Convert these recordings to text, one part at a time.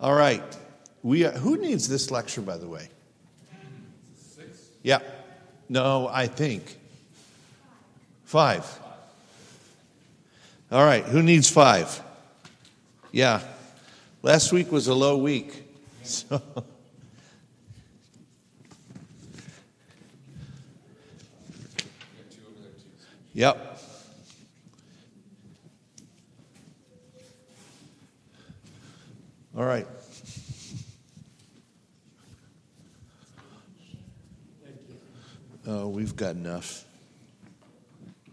All right. We, uh, who needs this lecture, by the way? Six? Yeah. No, I think. Five. All right. Who needs five? Yeah. Last week was a low week. So. Yep. All right. Oh, we've got enough.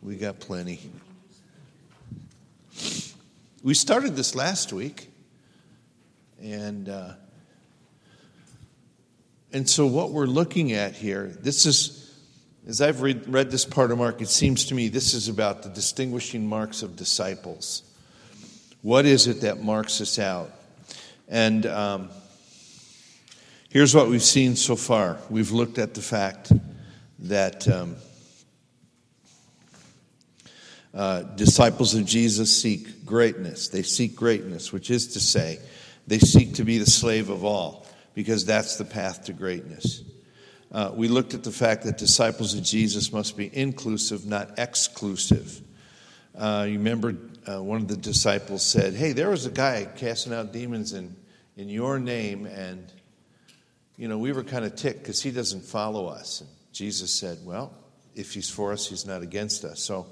We got plenty. We started this last week, and uh, and so what we're looking at here, this is, as I've read, read this part of Mark, it seems to me this is about the distinguishing marks of disciples. What is it that marks us out? And um, here's what we've seen so far. We've looked at the fact that um, uh, disciples of Jesus seek greatness. They seek greatness, which is to say, they seek to be the slave of all, because that's the path to greatness. Uh, we looked at the fact that disciples of Jesus must be inclusive, not exclusive. Uh, you remember uh, one of the disciples said, Hey, there was a guy casting out demons in, in your name, and you know, we were kind of ticked because he doesn't follow us. And Jesus said, Well, if he's for us, he's not against us. So,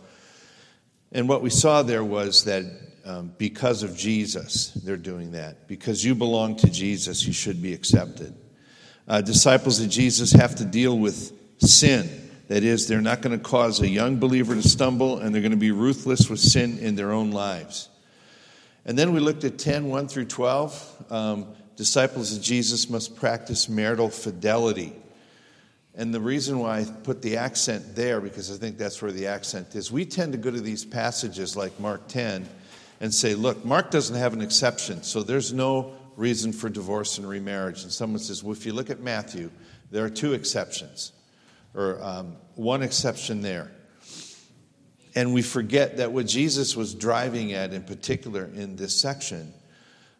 and what we saw there was that um, because of Jesus, they're doing that. Because you belong to Jesus, you should be accepted. Uh, disciples of Jesus have to deal with sin. That is, they're not going to cause a young believer to stumble, and they're going to be ruthless with sin in their own lives. And then we looked at 10, 1 through 12. Um, disciples of Jesus must practice marital fidelity. And the reason why I put the accent there, because I think that's where the accent is, we tend to go to these passages like Mark 10 and say, look, Mark doesn't have an exception, so there's no reason for divorce and remarriage. And someone says, well, if you look at Matthew, there are two exceptions, or um, one exception there. And we forget that what Jesus was driving at in particular in this section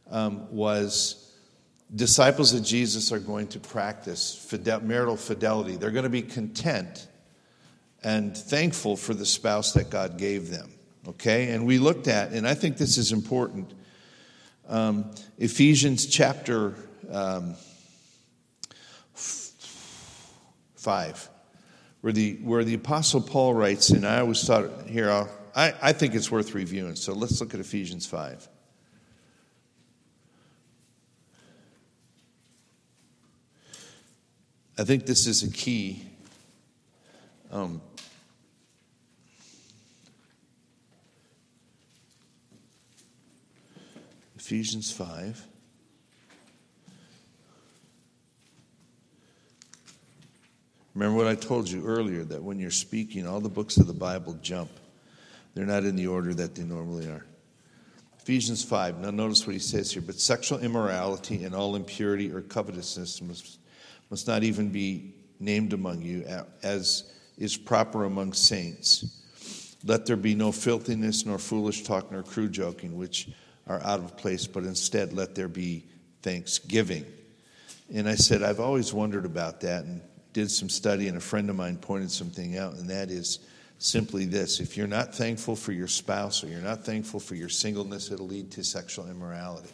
um, was disciples of Jesus are going to practice marital fidelity. They're going to be content and thankful for the spouse that God gave them. Okay? And we looked at, and I think this is important, um, Ephesians chapter um, 5, where the, where the Apostle Paul writes, and I always thought, here, I'll, I, I think it's worth reviewing. So let's look at Ephesians 5. I think this is a key. Um, Ephesians 5. Remember what I told you earlier that when you're speaking, all the books of the Bible jump. They're not in the order that they normally are. Ephesians 5. Now, notice what he says here. But sexual immorality and all impurity or covetousness must must not even be named among you, as is proper among saints. Let there be no filthiness, nor foolish talk, nor crude joking, which are out of place, but instead let there be thanksgiving. And I said, I've always wondered about that and did some study, and a friend of mine pointed something out, and that is simply this if you're not thankful for your spouse or you're not thankful for your singleness, it'll lead to sexual immorality.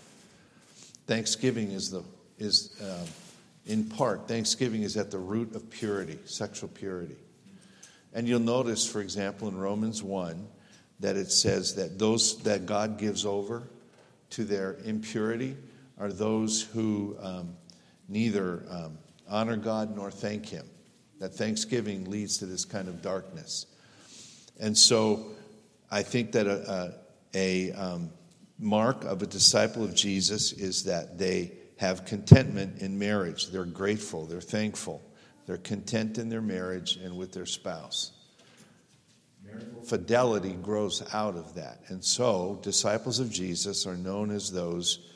Thanksgiving is the is uh, in part, Thanksgiving is at the root of purity, sexual purity. And you'll notice, for example, in Romans 1, that it says that those that God gives over to their impurity are those who um, neither um, honor God nor thank Him. That Thanksgiving leads to this kind of darkness. And so I think that a, a, a um, mark of a disciple of Jesus is that they have contentment in marriage. They're grateful, they're thankful, they're content in their marriage and with their spouse. Fidelity grows out of that. And so, disciples of Jesus are known as those,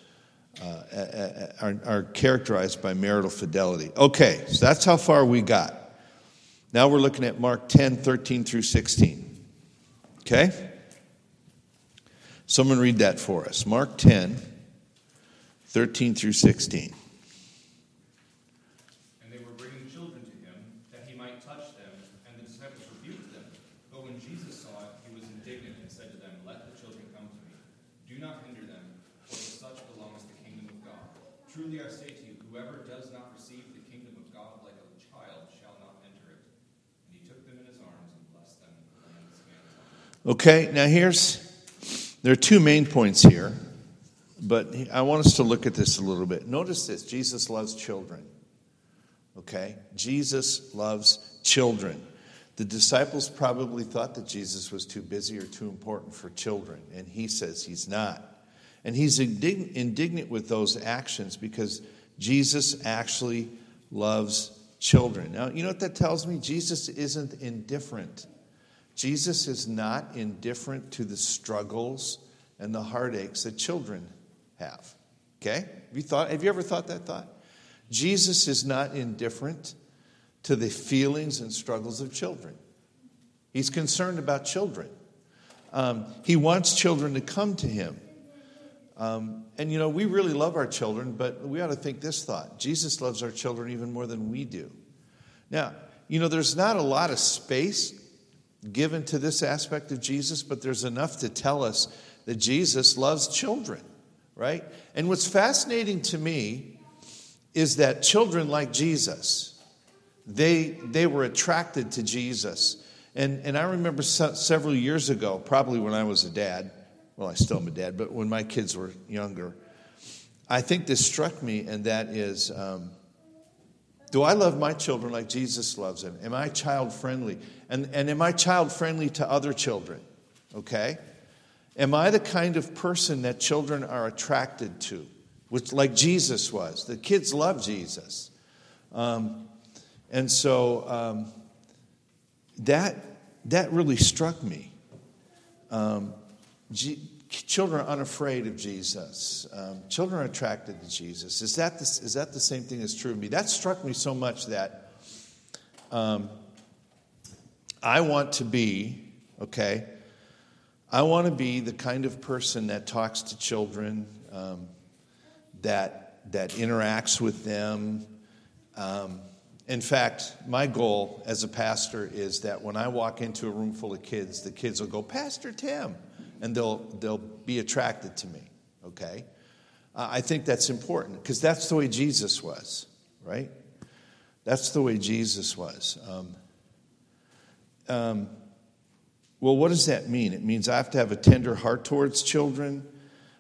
uh, are, are characterized by marital fidelity. Okay, so that's how far we got. Now we're looking at Mark 10, 13 through 16. Okay? Someone read that for us. Mark 10, 13 through 16. And they were bringing children to him, that he might touch them, and the disciples rebuked them. But when Jesus saw it, he was indignant and said to them, Let the children come to me. Do not hinder them, for to such belongs the kingdom of God. Truly I say to you, whoever does not receive the kingdom of God like a child shall not enter it. And he took them in his arms and blessed them. Okay, now here's there are two main points here, but I want us to look at this a little bit. Notice this Jesus loves children. Okay? Jesus loves children. The disciples probably thought that Jesus was too busy or too important for children, and he says he's not. And he's indign- indignant with those actions because Jesus actually loves children. Now, you know what that tells me? Jesus isn't indifferent. Jesus is not indifferent to the struggles and the heartaches that children have. Okay? Have you, thought, have you ever thought that thought? Jesus is not indifferent to the feelings and struggles of children. He's concerned about children. Um, he wants children to come to him. Um, and you know, we really love our children, but we ought to think this thought Jesus loves our children even more than we do. Now, you know, there's not a lot of space given to this aspect of Jesus, but there's enough to tell us that Jesus loves children, right? And what's fascinating to me is that children like Jesus, they, they were attracted to Jesus. And, and I remember se- several years ago, probably when I was a dad, well, I still am a dad, but when my kids were younger, I think this struck me, and that is um, do I love my children like Jesus loves them? Am I child friendly? And, and am I child friendly to other children? Okay? Am I the kind of person that children are attracted to? Which, like Jesus was. The kids love Jesus. Um, and so um, that, that really struck me. Um, Children are unafraid of Jesus. Um, children are attracted to Jesus. Is that, the, is that the same thing that's true of me? That struck me so much that um, I want to be, okay, I want to be the kind of person that talks to children, um, that, that interacts with them. Um, in fact, my goal as a pastor is that when I walk into a room full of kids, the kids will go, Pastor Tim and they'll, they'll be attracted to me, okay? Uh, I think that's important because that's the way Jesus was, right? That's the way Jesus was. Um, um, well, what does that mean? It means I have to have a tender heart towards children.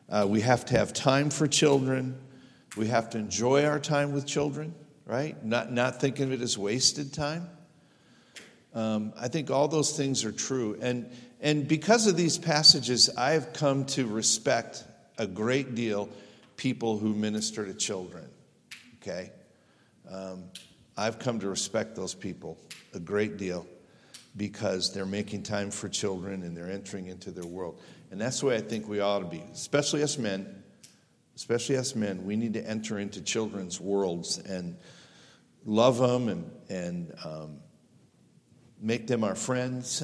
Uh, we have to have time for children. We have to enjoy our time with children, right? Not, not think of it as wasted time. Um, I think all those things are true. And, and because of these passages, I've come to respect a great deal people who minister to children. Okay? Um, I've come to respect those people a great deal because they're making time for children and they're entering into their world. And that's the way I think we ought to be, especially as men. Especially as men, we need to enter into children's worlds and love them and, and um, make them our friends,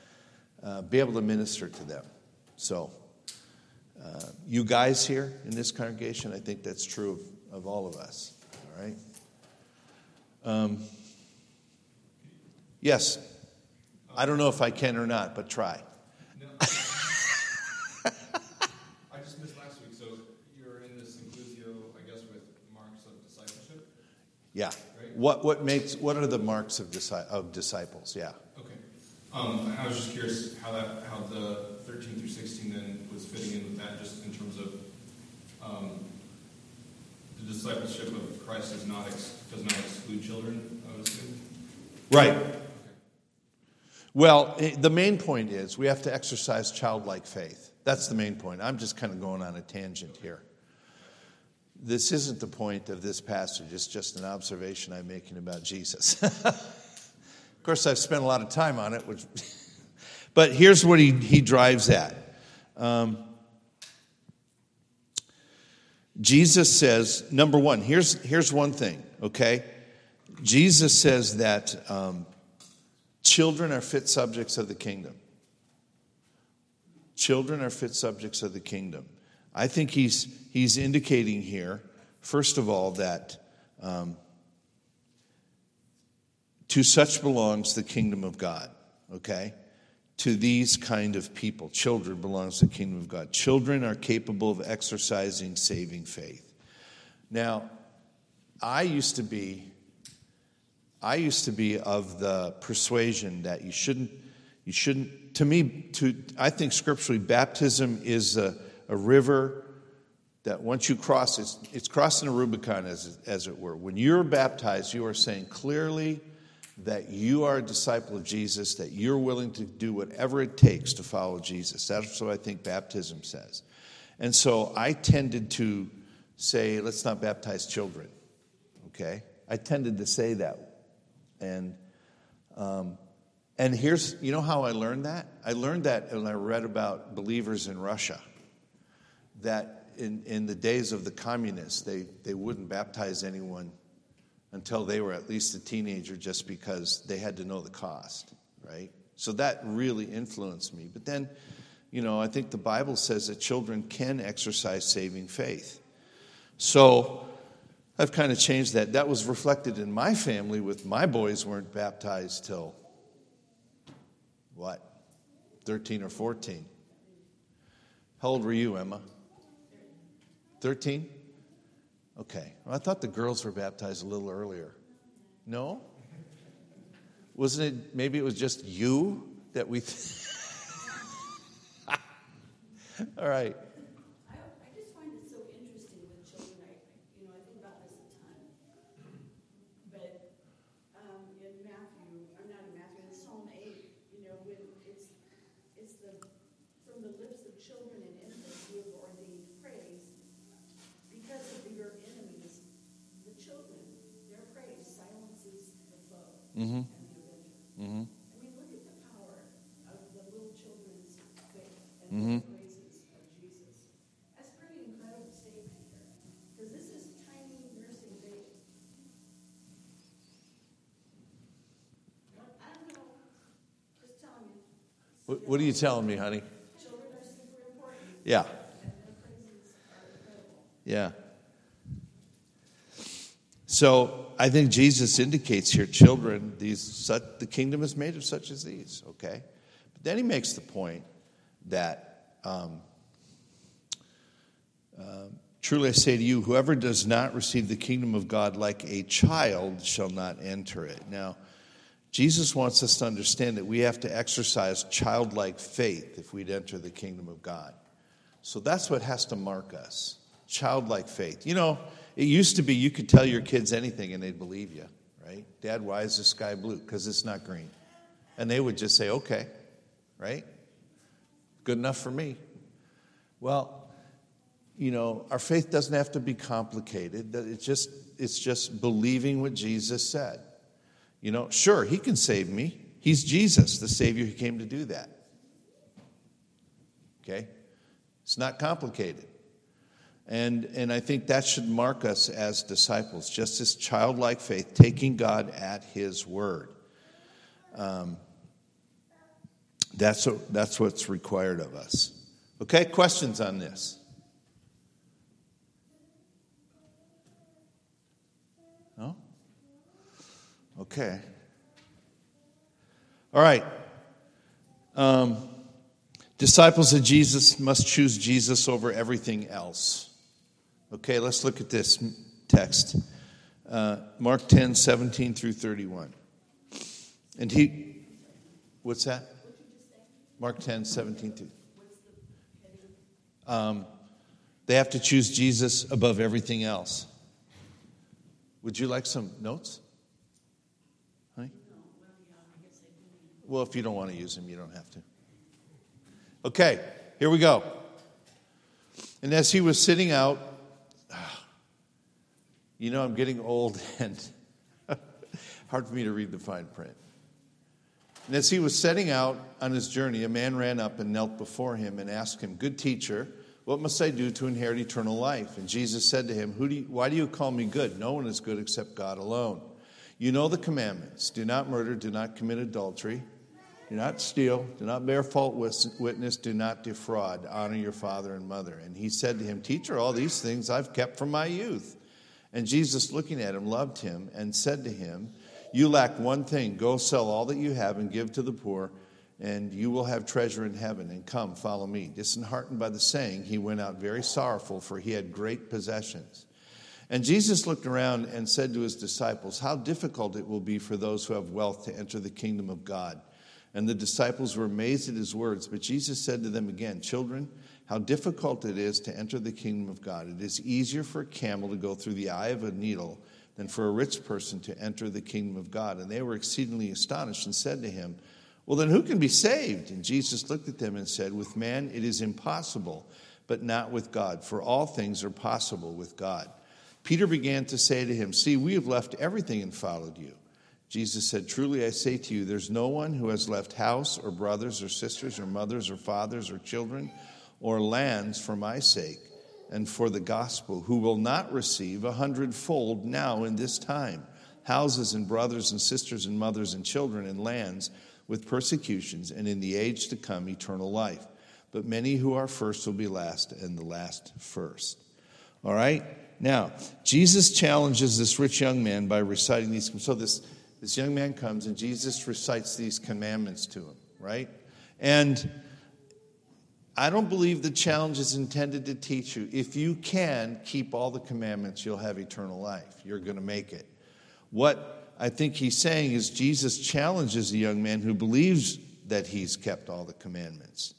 uh, be able to minister to them. So, uh, you guys here in this congregation, I think that's true of, of all of us. All right? Um, yes. I don't know if I can or not, but try. No. I just missed last week, so you're in this inclusio, I guess, with marks of discipleship? Yeah. What, what, makes, what are the marks of, of disciples? Yeah. Okay. Um, I was just curious how that, how the 13 through 16 then was fitting in with that, just in terms of um, the discipleship of Christ does not ex- does not exclude children. I would assume. Right. Well, eh, the main point is we have to exercise childlike faith. That's the main point. I'm just kind of going on a tangent here. This isn't the point of this passage, it's just an observation I'm making about Jesus. of course, I've spent a lot of time on it, which, but here's what he, he drives at. Um, Jesus says, number one, here's, here's one thing, okay? Jesus says that um, children are fit subjects of the kingdom. Children are fit subjects of the kingdom. I think he's, he's indicating here, first of all, that um, to such belongs the kingdom of God, okay? To these kind of people, children belongs the kingdom of God. Children are capable of exercising saving faith. Now, I used to be I used to be of the persuasion that you shouldn't you shouldn't to me to I think scripturally baptism is a, a river that once you cross it's, it's crossing a Rubicon as, as it were. When you're baptized, you are saying clearly that you are a disciple of Jesus, that you're willing to do whatever it takes to follow Jesus. That's what I think baptism says. And so I tended to say, let's not baptize children. Okay? I tended to say that. And um, and here's, you know how I learned that? I learned that when I read about believers in Russia. That in, in the days of the communists, they, they wouldn't baptize anyone until they were at least a teenager just because they had to know the cost, right? So that really influenced me. But then, you know, I think the Bible says that children can exercise saving faith. So I've kind of changed that. That was reflected in my family with my boys weren't baptized till what? 13 or 14. How old were you, Emma? 13? Okay. Well, I thought the girls were baptized a little earlier. No? Wasn't it, maybe it was just you that we. Th- All right. Mm-hmm. Mm-hmm. And we look at the power of the little children's faith and mm-hmm. the praises of Jesus. That's pretty incredible statement here. Because this is tiny nursing baby. I don't know. Mm-hmm. Mm-hmm. Mm-hmm. Just telling you. What, what are you telling me, honey? Children are super important. Yeah. Yeah. So I think Jesus indicates here, children, these such, the kingdom is made of such as these. Okay, but then he makes the point that um, uh, truly I say to you, whoever does not receive the kingdom of God like a child shall not enter it. Now, Jesus wants us to understand that we have to exercise childlike faith if we'd enter the kingdom of God. So that's what has to mark us childlike faith. You know it used to be you could tell your kids anything and they'd believe you, right? Dad, why is the sky blue? Because it's not green. And they would just say, okay, right? Good enough for me. Well, you know, our faith doesn't have to be complicated. It's just, it's just believing what Jesus said. You know, sure, he can save me. He's Jesus, the Savior who came to do that. Okay? It's not complicated. And, and I think that should mark us as disciples, just this childlike faith, taking God at His word. Um, that's, what, that's what's required of us. Okay, questions on this? No? Okay. All right. Um, disciples of Jesus must choose Jesus over everything else. Okay, let's look at this text uh, Mark 10, 17 through 31. And he, what's that? Mark 10, 17 through. Um, they have to choose Jesus above everything else. Would you like some notes? Honey? Well, if you don't want to use them, you don't have to. Okay, here we go. And as he was sitting out, you know, I'm getting old and hard for me to read the fine print. And as he was setting out on his journey, a man ran up and knelt before him and asked him, Good teacher, what must I do to inherit eternal life? And Jesus said to him, do you, Why do you call me good? No one is good except God alone. You know the commandments do not murder, do not commit adultery, Do not steal, do not bear false witness, do not defraud, honor your father and mother. And he said to him, Teacher, all these things I've kept from my youth. And Jesus, looking at him, loved him and said to him, You lack one thing. Go sell all that you have and give to the poor, and you will have treasure in heaven. And come, follow me. Disheartened by the saying, he went out very sorrowful, for he had great possessions. And Jesus looked around and said to his disciples, How difficult it will be for those who have wealth to enter the kingdom of God. And the disciples were amazed at his words. But Jesus said to them again, Children, how difficult it is to enter the kingdom of God. It is easier for a camel to go through the eye of a needle than for a rich person to enter the kingdom of God. And they were exceedingly astonished and said to him, Well, then who can be saved? And Jesus looked at them and said, With man it is impossible, but not with God, for all things are possible with God. Peter began to say to him, See, we have left everything and followed you. Jesus said, Truly I say to you, there's no one who has left house or brothers or sisters or mothers or fathers or children or lands for my sake and for the gospel who will not receive a hundredfold now in this time houses and brothers and sisters and mothers and children and lands with persecutions and in the age to come eternal life. But many who are first will be last and the last first. All right? Now, Jesus challenges this rich young man by reciting these. So this this young man comes and Jesus recites these commandments to him, right? And I don't believe the challenge is intended to teach you. If you can keep all the commandments, you'll have eternal life. You're going to make it. What I think he's saying is Jesus challenges the young man who believes that he's kept all the commandments.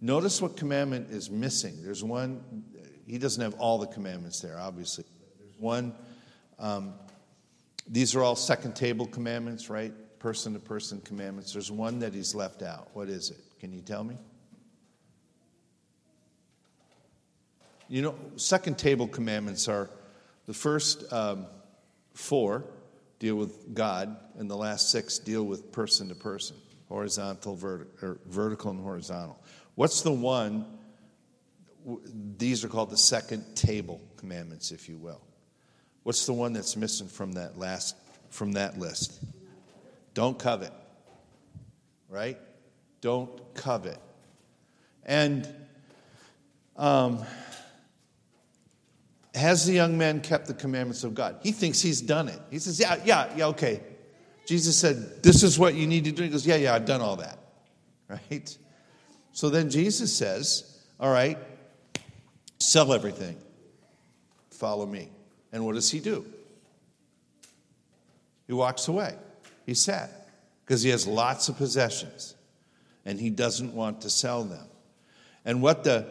Notice what commandment is missing. There's one, he doesn't have all the commandments there, obviously. There's one um, these are all second table commandments, right? Person to person commandments. There's one that he's left out. What is it? Can you tell me? You know, second table commandments are the first um, four deal with God, and the last six deal with person to person, horizontal, verti- or vertical, and horizontal. What's the one? These are called the second table commandments, if you will. What's the one that's missing from that last from that list? Don't covet. Right? Don't covet. And um, has the young man kept the commandments of God? He thinks he's done it. He says, Yeah, yeah, yeah, okay. Jesus said, This is what you need to do. He goes, Yeah, yeah, I've done all that. Right? So then Jesus says, All right, sell everything, follow me. And what does he do? He walks away. He's sad because he has lots of possessions and he doesn't want to sell them. And what the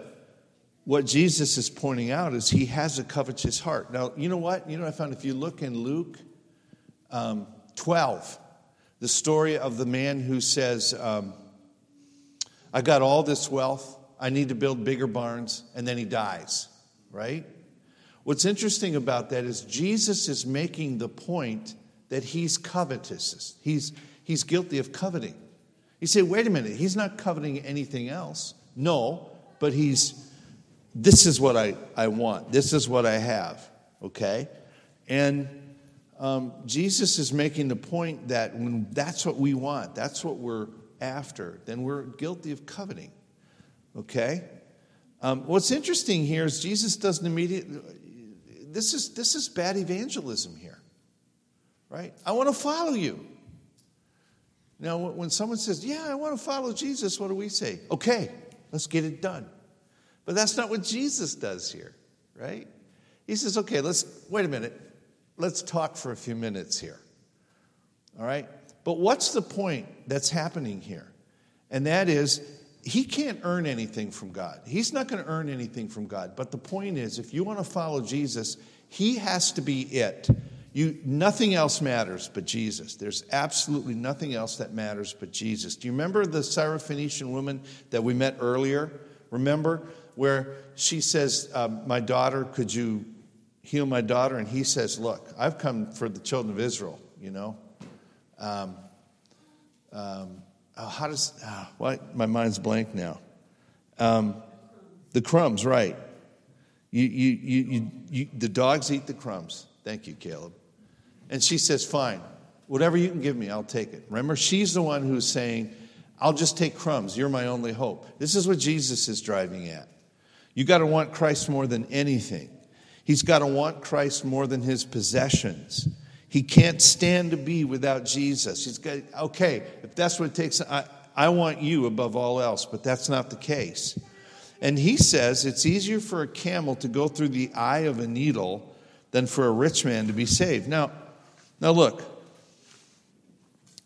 what Jesus is pointing out is he has a covetous heart. Now, you know what? You know, I found if you look in Luke um, 12, the story of the man who says, um, I got all this wealth, I need to build bigger barns, and then he dies, right? What's interesting about that is Jesus is making the point that he's covetous. He's, he's guilty of coveting. You say, wait a minute, he's not coveting anything else. No, but he's, this is what I, I want, this is what I have, okay? And um, Jesus is making the point that when that's what we want, that's what we're after, then we're guilty of coveting, okay? Um, what's interesting here is Jesus doesn't immediately, this is, this is bad evangelism here, right? I want to follow you. Now, when someone says, Yeah, I want to follow Jesus, what do we say? Okay, let's get it done. But that's not what Jesus does here, right? He says, Okay, let's, wait a minute, let's talk for a few minutes here, all right? But what's the point that's happening here? And that is, he can't earn anything from God. He's not going to earn anything from God. But the point is, if you want to follow Jesus, he has to be it. You, nothing else matters but Jesus. There's absolutely nothing else that matters but Jesus. Do you remember the Syrophoenician woman that we met earlier? Remember where she says, um, "My daughter, could you heal my daughter?" And he says, "Look, I've come for the children of Israel. You know, um, um, oh, how does, oh, what? My mind's blank now. Um, the crumbs, right. You, you, you, you, the dogs eat the crumbs. Thank you, Caleb. And she says, Fine, whatever you can give me, I'll take it. Remember, she's the one who's saying, I'll just take crumbs. You're my only hope. This is what Jesus is driving at. You got to want Christ more than anything. He's got to want Christ more than his possessions. He can't stand to be without Jesus. He's got, okay, if that's what it takes, I, I want you above all else, but that's not the case. And he says it's easier for a camel to go through the eye of a needle than for a rich man to be saved. Now, now look,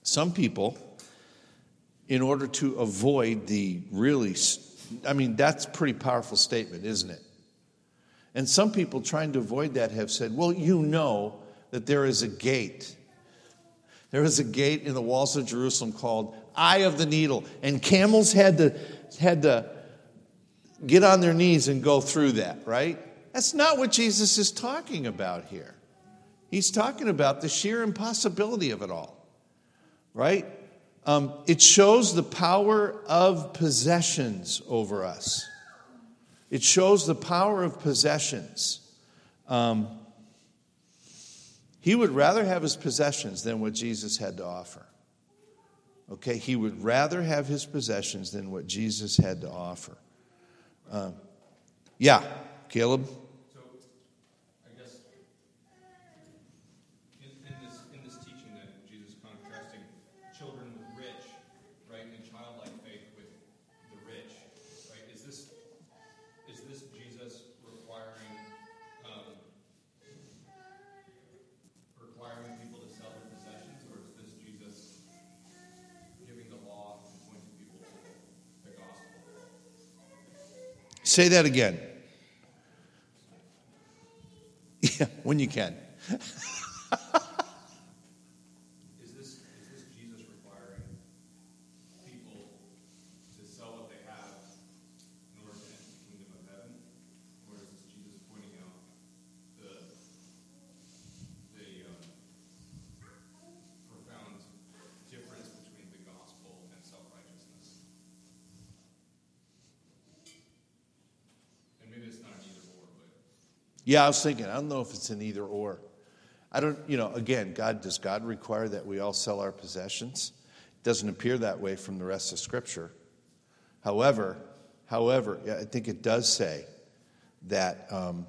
some people, in order to avoid the really, I mean, that's pretty powerful statement, isn't it? And some people trying to avoid that have said, well, you know that there is a gate. There is a gate in the walls of Jerusalem called Eye of the Needle. And camels had to, had to get on their knees and go through that, right? That's not what Jesus is talking about here. He's talking about the sheer impossibility of it all, right? Um, it shows the power of possessions over us. It shows the power of possessions. Um, he would rather have his possessions than what Jesus had to offer. Okay, he would rather have his possessions than what Jesus had to offer. Um, yeah, Caleb? Say that again. Yeah, when you can. Yeah, I was thinking, I don't know if it's an either or. I don't, you know, again, God, does God require that we all sell our possessions? It doesn't appear that way from the rest of Scripture. However, however, I think it does say that um,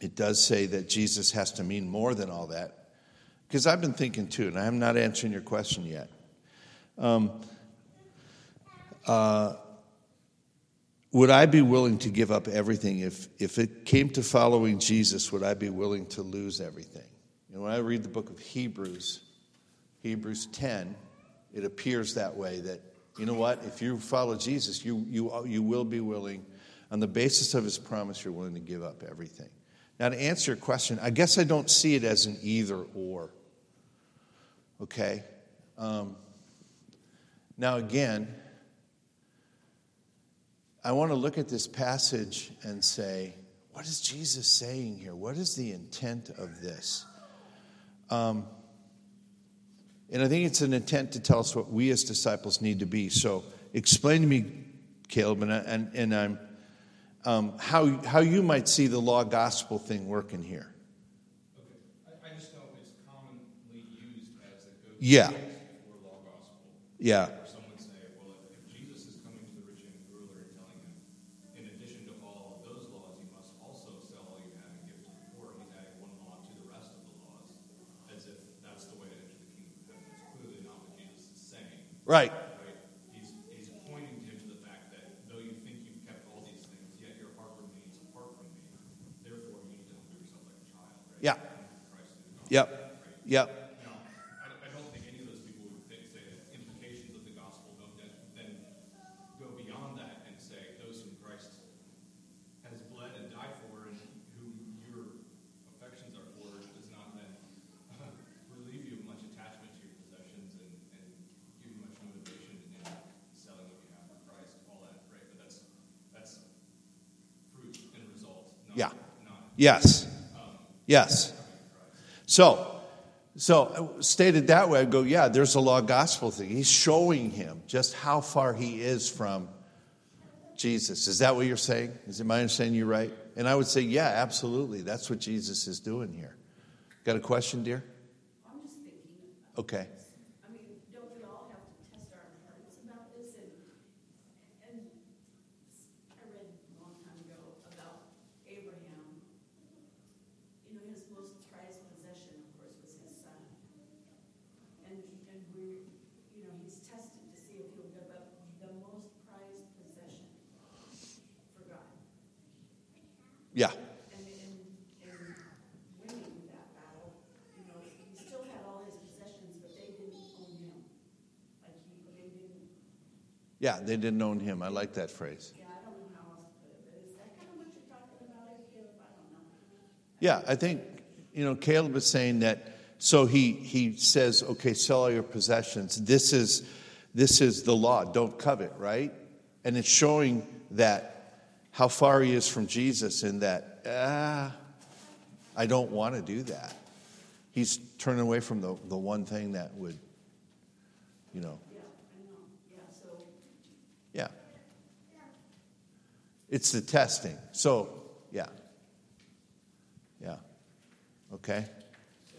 it does say that Jesus has to mean more than all that. Because I've been thinking too, and I'm not answering your question yet. Um, uh, would I be willing to give up everything if, if it came to following Jesus? Would I be willing to lose everything? And when I read the book of Hebrews, Hebrews 10, it appears that way that, you know what, if you follow Jesus, you, you, you will be willing, on the basis of his promise, you're willing to give up everything. Now, to answer your question, I guess I don't see it as an either or. Okay? Um, now, again, I want to look at this passage and say, what is Jesus saying here? What is the intent of this? Um, and I think it's an intent to tell us what we as disciples need to be. So explain to me, Caleb, and, and, and I'm, um, how, how you might see the law gospel thing working here. Okay. I, I just know it's commonly used as a go yeah. Yeah. Right. He's, he's pointing him to the fact that though you think you've kept all these things, yet your heart remains apart from me. Therefore, you need to humble yourself like a child. Right? Yeah. Yep. Yep. Yes. Yes. So, so stated that way, I go, yeah, there's a law gospel thing. He's showing him just how far he is from Jesus. Is that what you're saying? Is it my understanding you're right? And I would say, yeah, absolutely. That's what Jesus is doing here. Got a question, dear? I'm just thinking. Okay. I mean, don't we all have to test Yeah. And in, in winning that battle, you know, he still had all his possessions, but they didn't own him. Like he, they didn't, Yeah, they didn't own him. I like that phrase. yeah, I don't know how else to put it, but is that kind of what you're talking about, Caleb? I don't know. Yeah, I think, you know, Caleb is saying that, so he, he says, okay, sell all your possessions. This is, this is the law. Don't covet, right? And it's showing that how far he is from Jesus in that, ah, I don't want to do that. He's turning away from the, the one thing that would, you know, Yeah, I know, yeah, so, yeah. It's the testing. So, yeah. Yeah. Okay. So,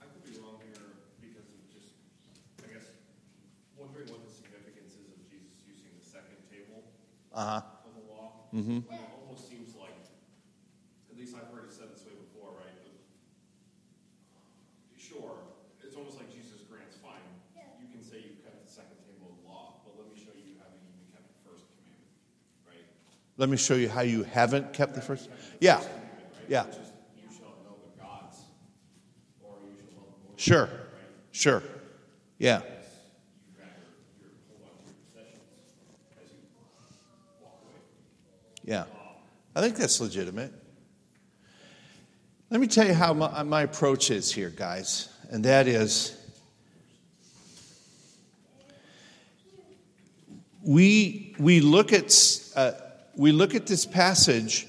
I could be wrong here because of just, I guess, wondering what the significance is of Jesus using the second table Uh huh. of the law. Mm-hmm. It almost seems like, at least I've heard it said this way before, right? But sure, it's almost like Jesus grants, fine, you can say you kept the second table of the law, but let me show you how you even kept the first commandment, right? Let me show you how you haven't kept the first. Yeah. Yeah. Sure. Sure. Yeah. Yeah. I think that's legitimate. Let me tell you how my, my approach is here, guys, and that is we, we, look, at, uh, we look at this passage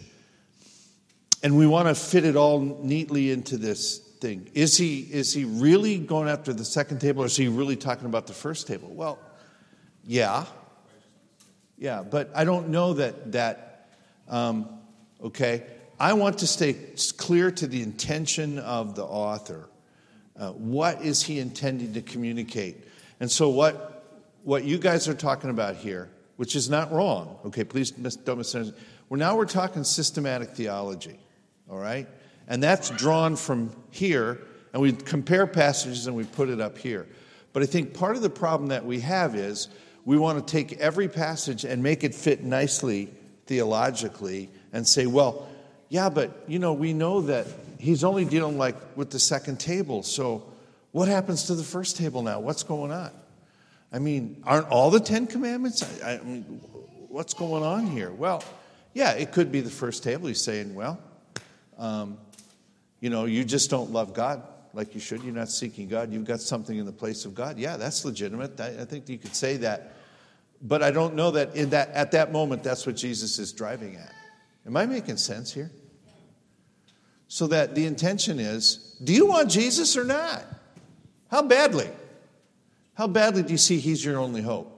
and we want to fit it all neatly into this thing. Is he, is he really going after the second table or is he really talking about the first table? Well, yeah. Yeah, but I don't know that, that um, okay? I want to stay clear to the intention of the author. Uh, what is he intending to communicate? And so, what, what you guys are talking about here, which is not wrong, okay, please don't misunderstand. Well, now we're talking systematic theology, all right? And that's drawn from here, and we compare passages and we put it up here. But I think part of the problem that we have is we want to take every passage and make it fit nicely theologically and say, well, yeah, but you know, we know that he's only dealing like with the second table. So what happens to the first table now? What's going on? I mean, aren't all the Ten Commandments? I, I mean, what's going on here? Well, yeah, it could be the first table. He's saying, well, um, you know, you just don't love God like you should. You're not seeking God. You've got something in the place of God. Yeah, that's legitimate. I, I think you could say that. But I don't know that, in that at that moment that's what Jesus is driving at. Am I making sense here? So that the intention is do you want Jesus or not? How badly? How badly do you see he's your only hope?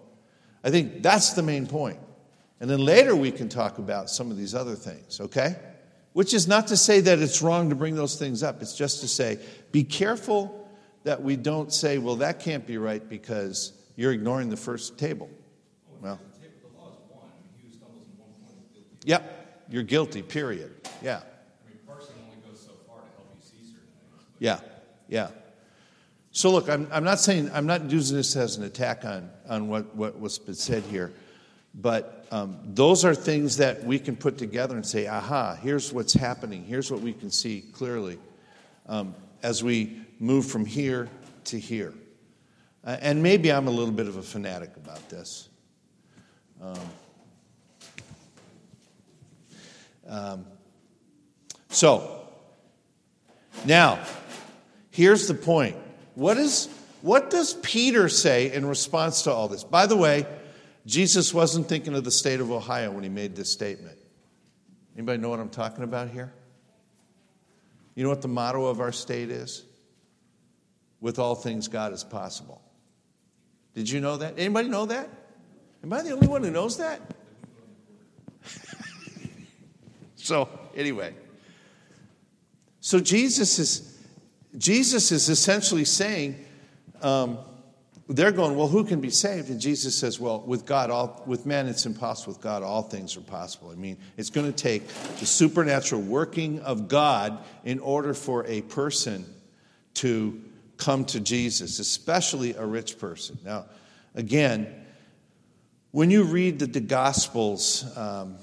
I think that's the main point. And then later we can talk about some of these other things, okay? Which is not to say that it's wrong to bring those things up. It's just to say, be careful that we don't say, well, that can't be right because you're ignoring the first table. Well, The law is one. He who one point is guilty. yep, you're guilty, period. Yeah, I mean, parsing only goes so far to help you see certain things. Yeah, yeah. So look, I'm, I'm not saying, I'm not using this as an attack on, on what, what was been said here, but um, those are things that we can put together and say, aha, here's what's happening. Here's what we can see clearly um, as we move from here to here. Uh, and maybe I'm a little bit of a fanatic about this. Um, um, so, now, here's the point. What, is, what does Peter say in response to all this? By the way, Jesus wasn't thinking of the state of Ohio when he made this statement. Anybody know what I'm talking about here? You know what the motto of our state is? With all things, God is possible. Did you know that? Anybody know that? Am I the only one who knows that? so, anyway. So Jesus is Jesus is essentially saying, um, they're going, well, who can be saved? And Jesus says, well, with God, all, with man, it's impossible. With God, all things are possible. I mean, it's going to take the supernatural working of God in order for a person to come to Jesus, especially a rich person. Now, again, when you read the, the Gospels, um,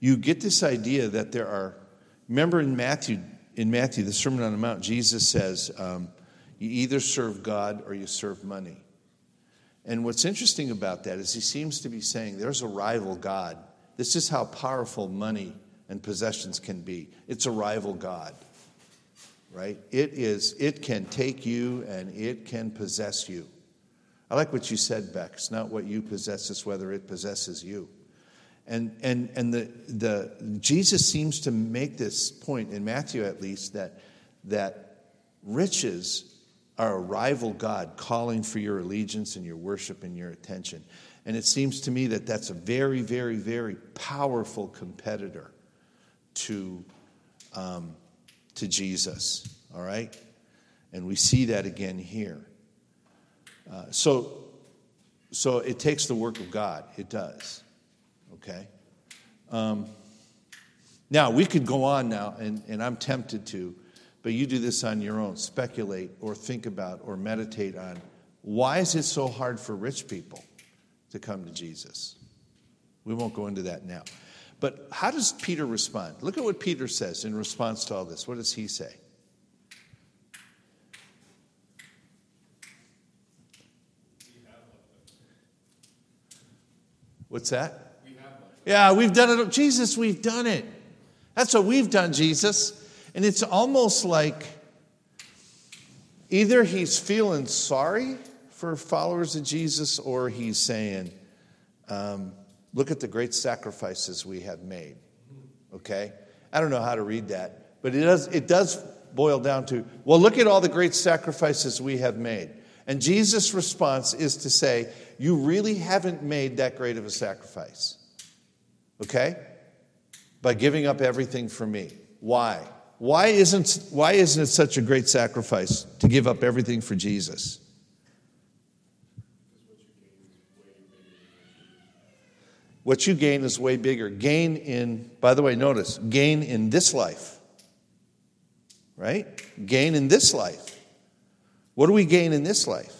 you get this idea that there are, remember in Matthew, in Matthew, the Sermon on the Mount, Jesus says, um, you either serve God or you serve money. And what's interesting about that is he seems to be saying there's a rival God. This is how powerful money and possessions can be. It's a rival God. Right? It is it can take you and it can possess you. I like what you said, Beck. It's not what you possess, it's whether it possesses you. And and and the the Jesus seems to make this point in Matthew at least that that riches are a rival God calling for your allegiance and your worship and your attention. And it seems to me that that's a very, very, very powerful competitor to, um, to Jesus, all right? And we see that again here. Uh, so, so it takes the work of God. It does, okay? Um, now, we could go on now, and, and I'm tempted to, but you do this on your own. Speculate or think about or meditate on why is it so hard for rich people to come to Jesus? We won't go into that now. But how does Peter respond? Look at what Peter says in response to all this. What does he say? What's that? Yeah, we've done it. Jesus, we've done it. That's what we've done, Jesus. And it's almost like either he's feeling sorry for followers of Jesus or he's saying, um, Look at the great sacrifices we have made. Okay? I don't know how to read that, but it does, it does boil down to, well, look at all the great sacrifices we have made. And Jesus' response is to say, You really haven't made that great of a sacrifice. Okay? By giving up everything for me. Why? Why isn't, why isn't it such a great sacrifice to give up everything for Jesus? What you gain is way bigger. Gain in, by the way, notice, gain in this life. Right? Gain in this life. What do we gain in this life?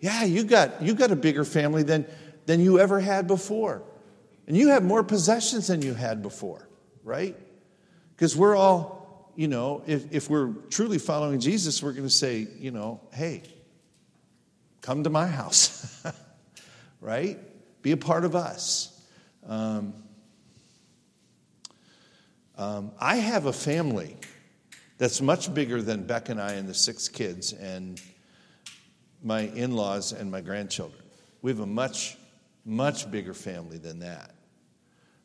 Yeah, you got you got a bigger family than than you ever had before. And you have more possessions than you had before, right? Because we're all, you know, if, if we're truly following Jesus, we're going to say, you know, hey, come to my house, right? Be a part of us. Um, um, I have a family that's much bigger than Beck and I and the six kids and my in laws and my grandchildren. We have a much, much bigger family than that.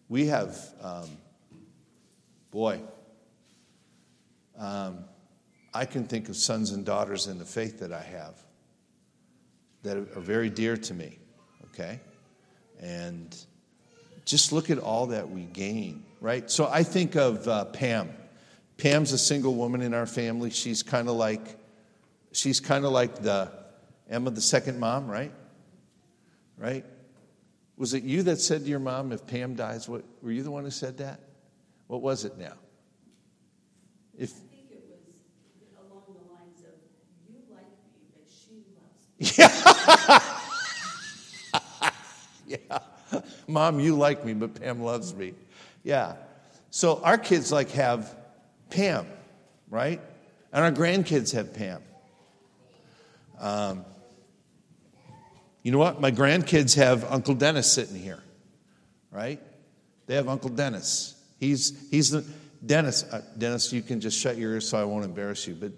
We have, um, boy, um, I can think of sons and daughters in the faith that I have that are very dear to me, okay? And just look at all that we gain, right? So I think of uh, Pam. Pam's a single woman in our family. She's kind of like, she's kind of like the Emma, the second mom, right? Right? Was it you that said to your mom, if Pam dies, what, were you the one who said that? What was it now? If, I think it was along the lines of, you like me, but she loves me. yeah. Mom, you like me, but Pam loves me. Yeah. So our kids like have Pam, right? And our grandkids have Pam. Um, you know what? My grandkids have Uncle Dennis sitting here, right? They have Uncle Dennis. He's, he's the, Dennis, uh, Dennis, you can just shut your ears so I won't embarrass you, but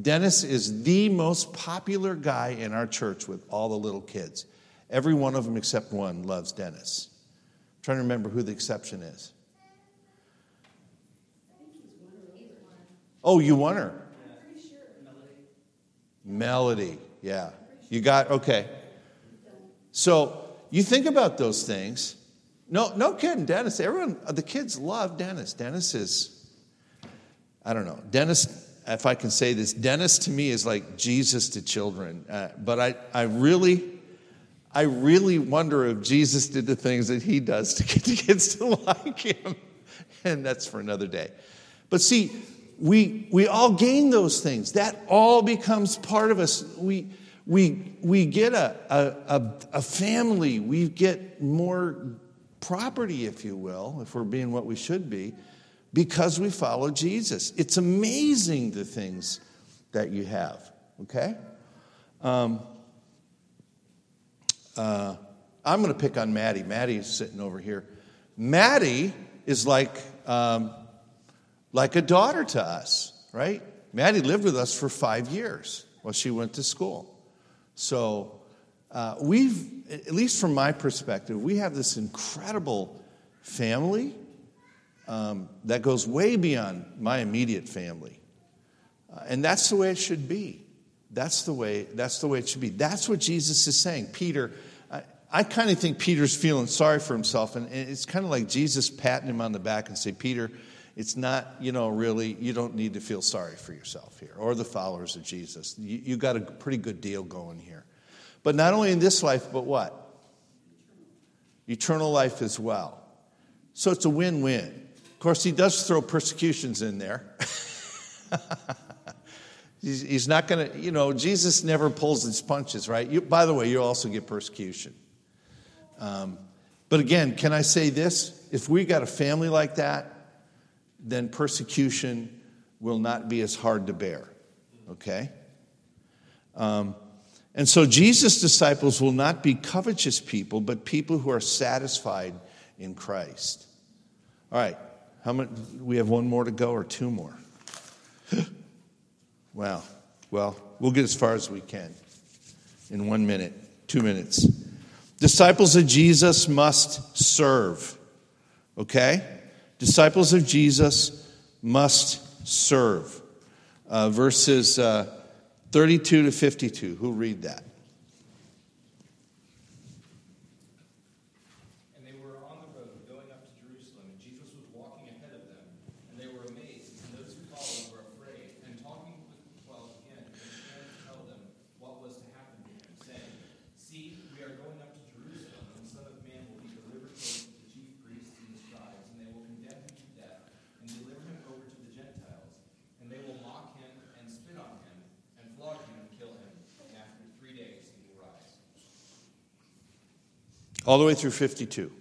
Dennis is the most popular guy in our church with all the little kids. Every one of them except one loves Dennis. I'm trying to remember who the exception is. Oh, you won her? Melody, Melody, yeah. You got, okay. So you think about those things. No, no kidding, Dennis. Everyone, the kids love Dennis. Dennis is, I don't know. Dennis, if I can say this, Dennis to me is like Jesus to children. Uh, but I, I really, I really wonder if Jesus did the things that he does to get the kids to like him. And that's for another day. But see, we, we all gain those things. That all becomes part of us. We, we, we get a, a, a, a family, we get more property, if you will, if we're being what we should be, because we follow Jesus. It's amazing the things that you have, okay? Um, uh, I'm going to pick on Maddie. Maddie is sitting over here. Maddie is like, um, like a daughter to us, right? Maddie lived with us for five years while she went to school. So uh, we've, at least from my perspective, we have this incredible family um, that goes way beyond my immediate family. Uh, and that's the way it should be. That's the way, that's the way it should be. That's what Jesus is saying. Peter, I, I kind of think Peter's feeling sorry for himself, and it's kind of like Jesus patting him on the back and say, Peter, it's not, you know, really, you don't need to feel sorry for yourself here or the followers of Jesus. You, you got a pretty good deal going here. But not only in this life, but what? Eternal life as well. So it's a win win. Of course, he does throw persecutions in there. he's, not going to, you know, Jesus never pulls his punches, right? You, by the way, you also get persecution. Um, but again, can I say this? If we got a family like that, then persecution will not be as hard to bear. Okay? Um, and so Jesus' disciples will not be covetous people, but people who are satisfied in Christ. All right, how many? We have one more to go or two more? wow. Well, we'll get as far as we can in one minute, two minutes. Disciples of Jesus must serve. Okay? Disciples of Jesus must serve. Uh, verses uh, 32 to 52. Who'll read that? All the way through 52.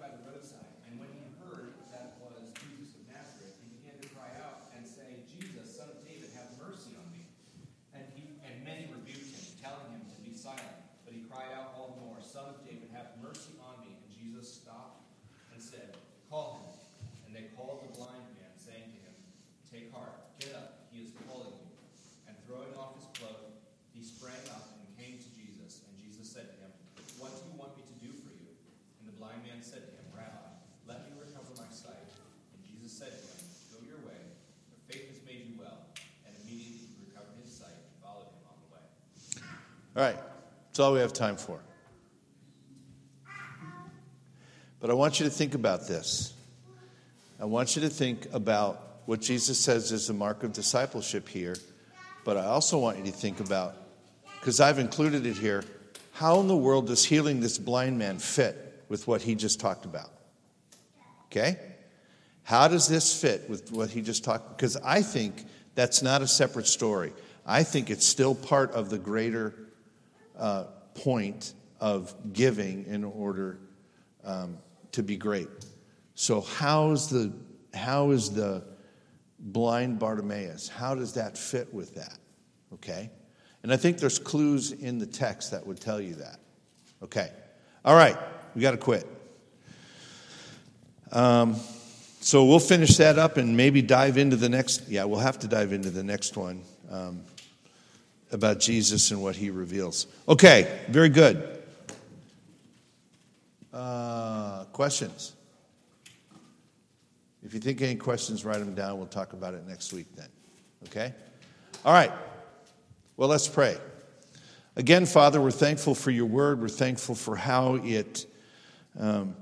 by the roadside. All right, that's all we have time for. But I want you to think about this. I want you to think about what Jesus says is the mark of discipleship here. But I also want you to think about, because I've included it here, how in the world does healing this blind man fit with what he just talked about? Okay? How does this fit with what he just talked? Because I think that's not a separate story. I think it's still part of the greater uh, point of giving in order um, to be great. So how's the how is the blind Bartimaeus? How does that fit with that? Okay? And I think there's clues in the text that would tell you that. Okay. All right, we got to quit. Um, so we'll finish that up and maybe dive into the next. Yeah, we'll have to dive into the next one um, about Jesus and what he reveals. Okay, very good. Uh, questions? If you think any questions, write them down. We'll talk about it next week then. Okay? All right. Well, let's pray. Again, Father, we're thankful for your word. We're thankful for how it. Um,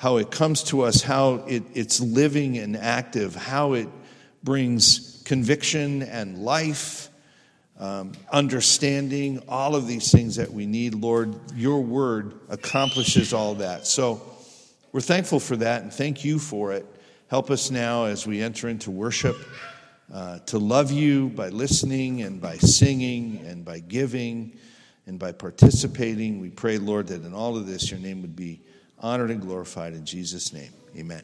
how it comes to us, how it, it's living and active, how it brings conviction and life, um, understanding, all of these things that we need. Lord, your word accomplishes all that. So we're thankful for that and thank you for it. Help us now as we enter into worship uh, to love you by listening and by singing and by giving and by participating. We pray, Lord, that in all of this your name would be honored and glorified in Jesus' name. Amen.